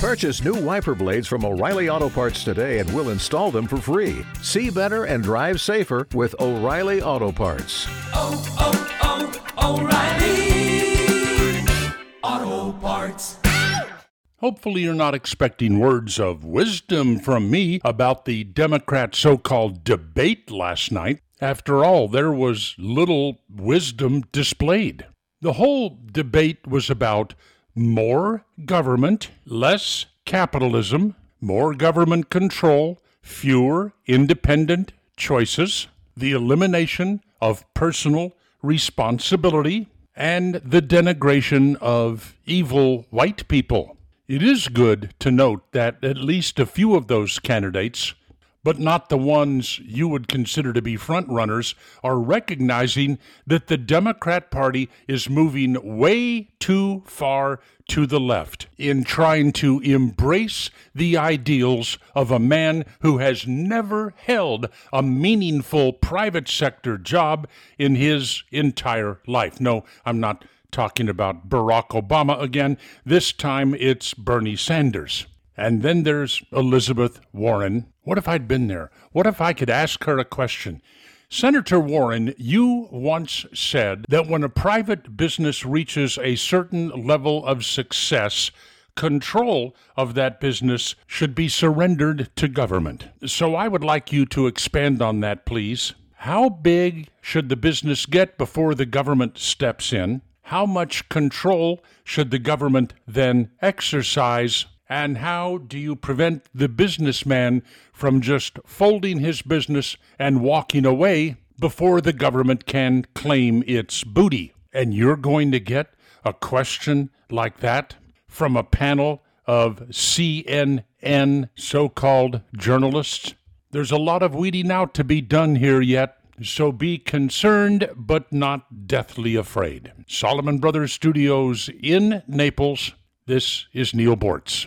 Purchase new wiper blades from O'Reilly Auto Parts today and we'll install them for free. See better and drive safer with O'Reilly Auto Parts. oh, oh, oh O'Reilly Auto Parts. Hopefully, you're not expecting words of wisdom from me about the Democrat so called debate last night. After all, there was little wisdom displayed. The whole debate was about more government, less capitalism, more government control, fewer independent choices, the elimination of personal responsibility, and the denigration of evil white people. It is good to note that at least a few of those candidates, but not the ones you would consider to be frontrunners, are recognizing that the Democrat Party is moving way too far to the left in trying to embrace the ideals of a man who has never held a meaningful private sector job in his entire life. No, I'm not talking about Barack Obama again. This time it's Bernie Sanders. And then there's Elizabeth Warren. What if I'd been there? What if I could ask her a question? Senator Warren, you once said that when a private business reaches a certain level of success, control of that business should be surrendered to government. So I would like you to expand on that, please. How big should the business get before the government steps in? How much control should the government then exercise? And how do you prevent the businessman from just folding his business and walking away before the government can claim its booty? And you're going to get a question like that from a panel of CNN so called journalists? There's a lot of weeding out to be done here yet. So be concerned, but not deathly afraid. Solomon Brothers Studios in Naples. This is Neal Boortz.